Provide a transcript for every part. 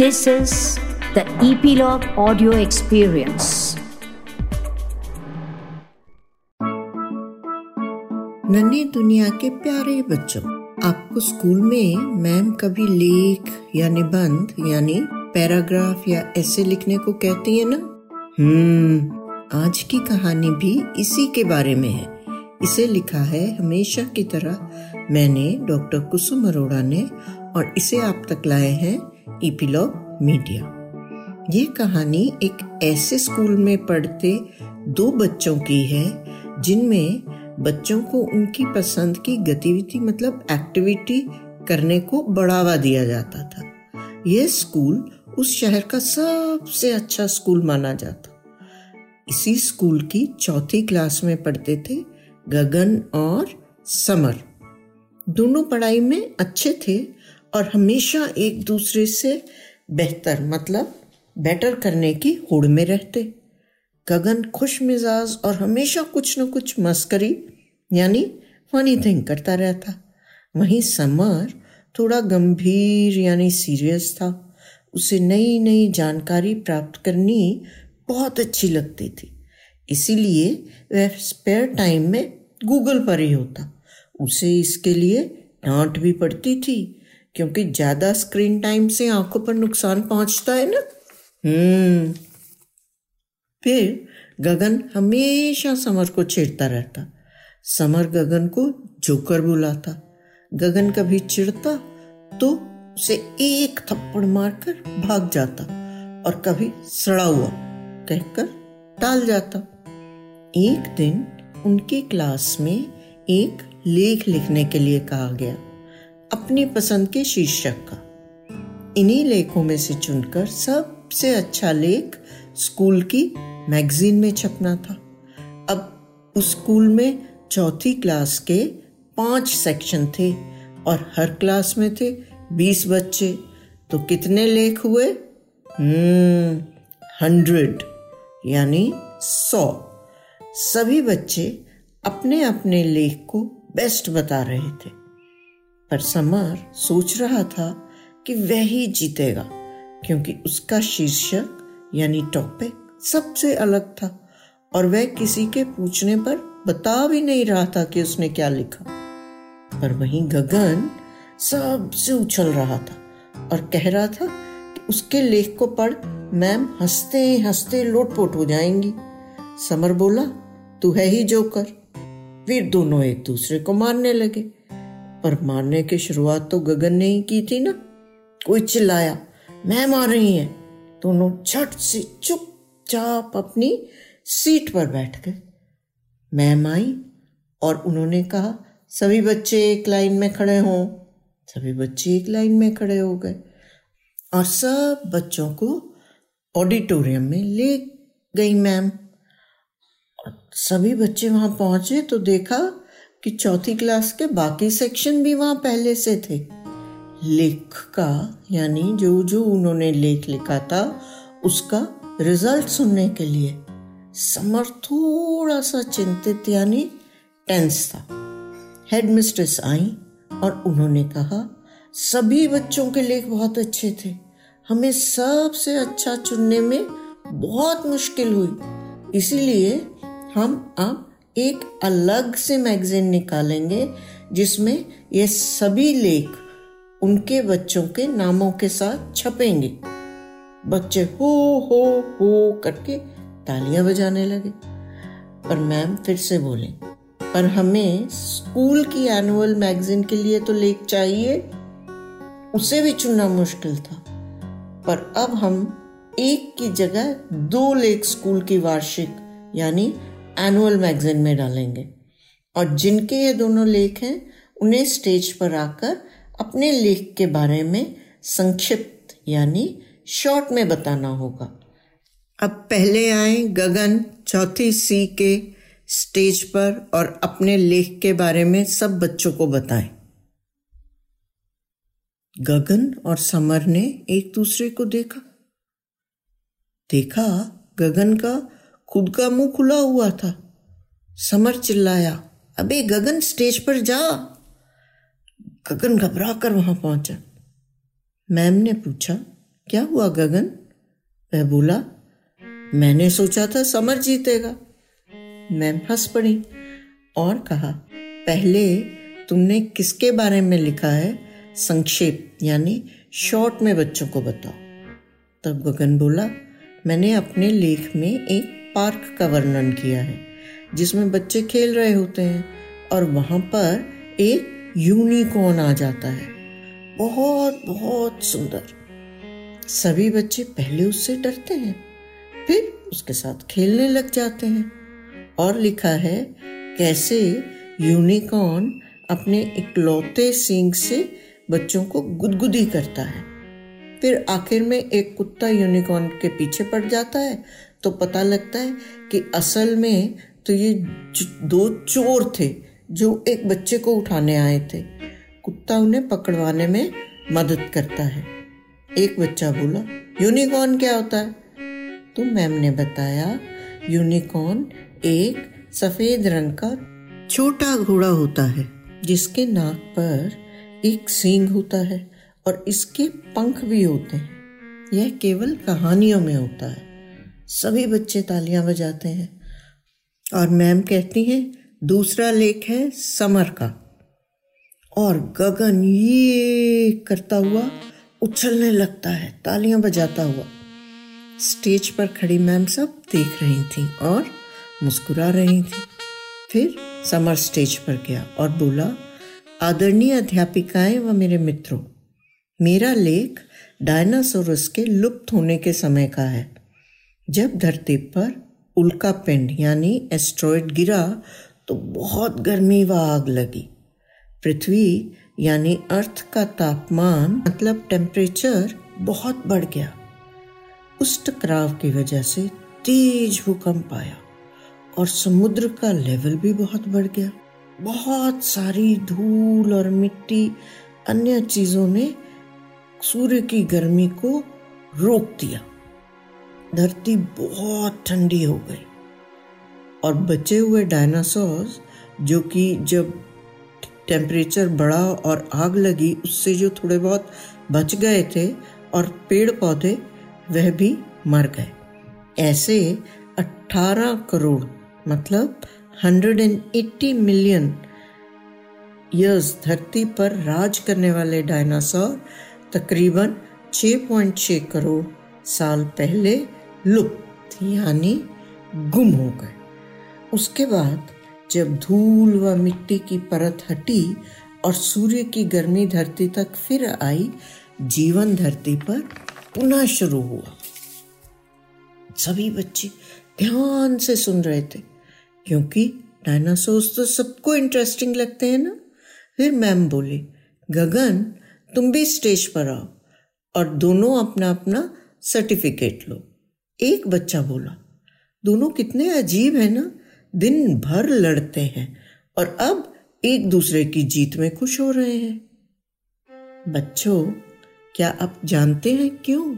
This is the Epilogue Audio Experience. नन्ही दुनिया के प्यारे बच्चों, आपको स्कूल में मैम कभी लेख या निबंध, यानी पैराग्राफ या ऐसे लिखने को कहती है ना? हम्म आज की कहानी भी इसी के बारे में है। इसे लिखा है हमेशा की तरह। मैंने डॉक्टर कुसुम अरोड़ा ने और इसे आप तक लाए हैं इपिलॉग मीडिया। ये कहानी एक ऐसे स्कूल में पढ़ते दो बच्चों की है, जिनमें बच्चों को उनकी पसंद की गतिविधि मतलब एक्टिविटी करने को बढ़ावा दिया जाता था। यह स्कूल उस शहर का सबसे अच्छा स्कूल माना जाता। इसी स्कूल की चौथी क्लास में पढ़ते थे गगन और समर। दोनों पढ़ाई में अच्छे थे और हमेशा एक दूसरे से बेहतर मतलब बेटर करने की होड़ में रहते। गगन खुश मिजाज और हमेशा कुछ न कुछ मस्करी, यानी फनी थिंग करता रहता। वहीं समर थोड़ा गंभीर, यानी सीरियस था। उसे नई नई जानकारी प्राप्त करनी बहुत अच्छी लगती थी। इसीलिए वह स्पेयर टाइम में गूगल पर ही होता। उसे इसके लिए डांट भी पड़ती थी। क्योंकि ज़्यादा स्क्रीन टाइम से आँखों पर नुकसान पहुँचता है ना? हम्म। फिर गगन हमेशा समर को छेड़ता रहता। समर गगन को जोकर बुलाता। गगन कभी चिढ़ता तो उसे एक थप्पड़ मारकर भाग जाता और कभी सड़ा हुआ कहकर टाल जाता। एक दिन उनकी क्लास में एक लेख लिखने के लिए कहा गया। अपनी पसंद के शीर्षक का। इन्हीं लेखों में से चुनकर सबसे अच्छा लेख स्कूल की मैगजीन में छपना था। अब उस स्कूल में चौथी क्लास के पाँच सेक्शन थे और हर क्लास में थे बीस बच्चे। तो कितने लेख हुए? हम्म हंड्रेड, यानी सौ। सभी बच्चे अपने अपने लेख को बेस्ट बता रहे थे। पर समर सोच रहा था कि वह ही जीतेगा, क्योंकि उसका शीर्षक यानी टॉपिक सबसे अलग था और वह किसी के पूछने पर बता भी नहीं रहा था कि उसने क्या लिखा। पर वहीं गगन सबसे उछल रहा था और कह रहा था कि उसके लेख को पढ़ मैम हँसते हँसते लोटपोट हो जाएँगी। समर बोला, तू है ही जोकर। फिर दोनों एक दूसरे को मारने लगे। पर मारने की शुरुआत तो गगन ने ही की थी ना। कोई चिल्लाया, मैं मार रही है। दोनों झट से चुपचाप अपनी सीट पर बैठ गए। मैम आई और उन्होंने कहा, सभी बच्चे एक लाइन में खड़े हों। सभी बच्चे एक लाइन में खड़े हो गए और सब बच्चों को ऑडिटोरियम में ले गई मैम। सभी बच्चे वहाँ पहुँचे तो देखा कि चौथी क्लास के बाकी सेक्शन भी वहाँ पहले से थे। लेख का, यानी जो जो उन्होंने लेख लिखा था, उसका रिज़ल्ट सुनने के लिए समर थोड़ा सा चिंतित, यानी टेंस था। हेड मिस्ट्रेस आई और उन्होंने कहा, सभी बच्चों के लेख बहुत अच्छे थे। हमें सबसे अच्छा चुनने में बहुत मुश्किल हुई। इसीलिए हम अब एक अलग से मैगजीन निकालेंगे, जिसमें ये सभी लेख उनके बच्चों के नामों के साथ छपेंगे। बच्चे हो हो हो करके तालियाँ बजाने लगे। पर मैम फिर से बोले, पर हमें स्कूल की एनुअल मैगजीन के लिए तो लेख चाहिए। उसे भी चुनना मुश्किल था। पर अब हम एक की जगह दो लेख स्कूल की वार्षिक, यानी एनुअल मैगजीन में डालेंगे। और जिनके ये दोनों लेख हैं, उन्हें स्टेज पर आकर अपने लेख के बारे में संक्षिप्त, यानी शॉर्ट में बताना होगा। अब पहले आए गगन, चौथी सी के स्टेज पर और अपने लेख के बारे में सब बच्चों को बताएँ। गगन और समर ने एक दूसरे को देखा। देखा गगन का खुद का मुँह खुला हुआ था। समर चिल्लाया, अबे, गगन स्टेज पर जा। गगन घबरा कर वहाँ पहुँचा। मैम ने पूछा, क्या हुआ गगन? वह बोला, मैंने सोचा था समर जीतेगा। मैम हंस पड़ी और कहा, पहले तुमने किसके बारे में लिखा है? संक्षेप, यानी शॉर्ट में बच्चों को बताओ। तब गगन बोला, मैंने अपने लेख में एक पार्क का वर्णन किया है, जिसमें बच्चे खेल रहे होते हैं और वहाँ पर एक यूनिकॉर्न आ जाता है। बहुत बहुत सुंदर। सभी बच्चे पहले उससे डरते हैं, फिर उसके साथ खेलने लग जाते हैं और लिखा है कैसे यूनिकॉर्न अपने इकलौते सींग से बच्चों को गुदगुदी करता है। फिर आखिर में एक कुत्ता यूनिकॉर्न के पीछे पड़ जाता है तो पता लगता है कि असल में तो ये दो चोर थे जो एक बच्चे को उठाने आए थे, कुत्ता उन्हें पकड़वाने में मदद करता है। एक बच्चा बोला, यूनिकॉर्न क्या होता है? तो मैम ने बताया, यूनिकॉर्न एक सफ़ेद रंग का छोटा घोड़ा होता है, जिसके नाक पर एक सींग होता है और इसके पंख भी होते हैं। यह केवल कहानियों में होता है। सभी बच्चे तालियाँ बजाते हैं। और मैम कहती हैं, दूसरा लेख है समर का। और गगन ये करता हुआ उछलने लगता है, तालियाँ बजाता हुआ। स्टेज पर खड़ी मैम सब देख रही थी और मुस्कुरा रही थी। फिर समर स्टेज पर गया और बोला, आदरणीय अध्यापिकाएँ व मेरे मित्रों, मेरा लेख डायनासोरस के लुप्त होने के समय का है। जब धरती पर उल्का पिंड यानी एस्ट्रॉयड गिरा तो बहुत गर्मी व आग लगी। पृथ्वी यानी अर्थ का तापमान मतलब टेम्परेचर बहुत बढ़ गया। उस टकराव की वजह से तेज भूकंप आया और समुद्र का लेवल भी बहुत बढ़ गया। बहुत सारी धूल और मिट्टी अन्य चीज़ों ने सूर्य की गर्मी को रोक दिया। धरती बहुत ठंडी हो गई। और बचे हुए डायनासोर्स जो कि जब टेम्परेचर बढ़ा और आग लगी, उससे जो थोड़े बहुत बच गए थे और पेड़ पौधे, वह भी मर गए। ऐसे 18 करोड़ मतलब 180 मिलियन ईयर्स धरती पर राज करने वाले डायनासोर तकरीबन 6.6 करोड़ साल पहले लुप्त यानी गुम हो गए। उसके बाद जब धूल व मिट्टी की परत हटी और सूर्य की गर्मी धरती तक फिर आई, जीवन धरती पर पुनः शुरू हुआ। सभी बच्चे ध्यान से सुन रहे थे, क्योंकि डायनासोर्स तो सबको इंटरेस्टिंग लगते हैं ना। फिर मैम बोली, गगन, तुम भी स्टेज पर आओ और दोनों अपना अपना सर्टिफिकेट लो। एक बच्चा बोला, दोनों कितने अजीब है ना, दिन भर लड़ते हैं और अब एक दूसरे की जीत में खुश हो रहे हैं। बच्चों, क्या आप जानते हैं क्यों?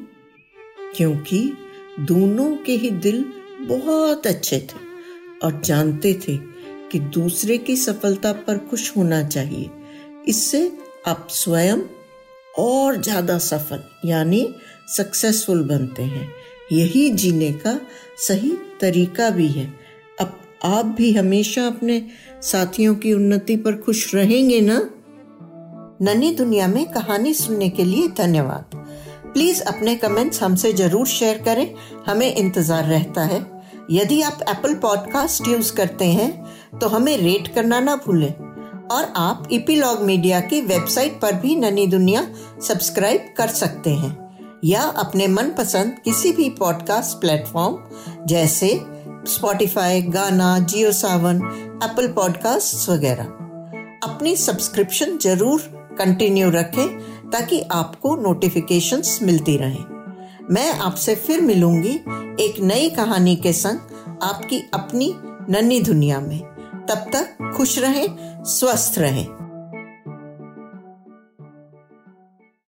क्योंकि दोनों के ही दिल बहुत अच्छे थे और जानते थे कि दूसरे की सफलता पर खुश होना चाहिए। इससे आप स्वयं और ज़्यादा सफल, यानी सक्सेसफुल बनते हैं। यही जीने का सही तरीका भी है। अब आप भी हमेशा अपने साथियों की उन्नति पर खुश रहेंगे ना? नन्ही दुनिया में कहानी सुनने के लिए धन्यवाद। प्लीज़ अपने कमेंट्स हमसे ज़रूर शेयर करें। हमें इंतज़ार रहता है। यदि आप एप्पल पॉडकास्ट यूज़ करते हैं तो हमें रेट करना ना भूलें। और आप इपीलॉग मीडिया की वेबसाइट पर भी ननी दुनिया सब्सक्राइब कर सकते हैं। या अपने मनपसंद किसी भी पॉडकास्ट प्लेटफॉर्म जैसे स्पॉटिफाई गाना जियो सावन एप्पल पॉडकास्ट वगैरह। अपनी सब्सक्रिप्शन ज़रूर कंटिन्यू रखें, ताकि आपको नोटिफिकेशंस मिलती रहें। मैं आपसे फिर मिलूँगी एक नई कहानी के संग आपकी अपनी नन्ही दुनिया में। तब तक खुश रहें, स्वस्थ रहें।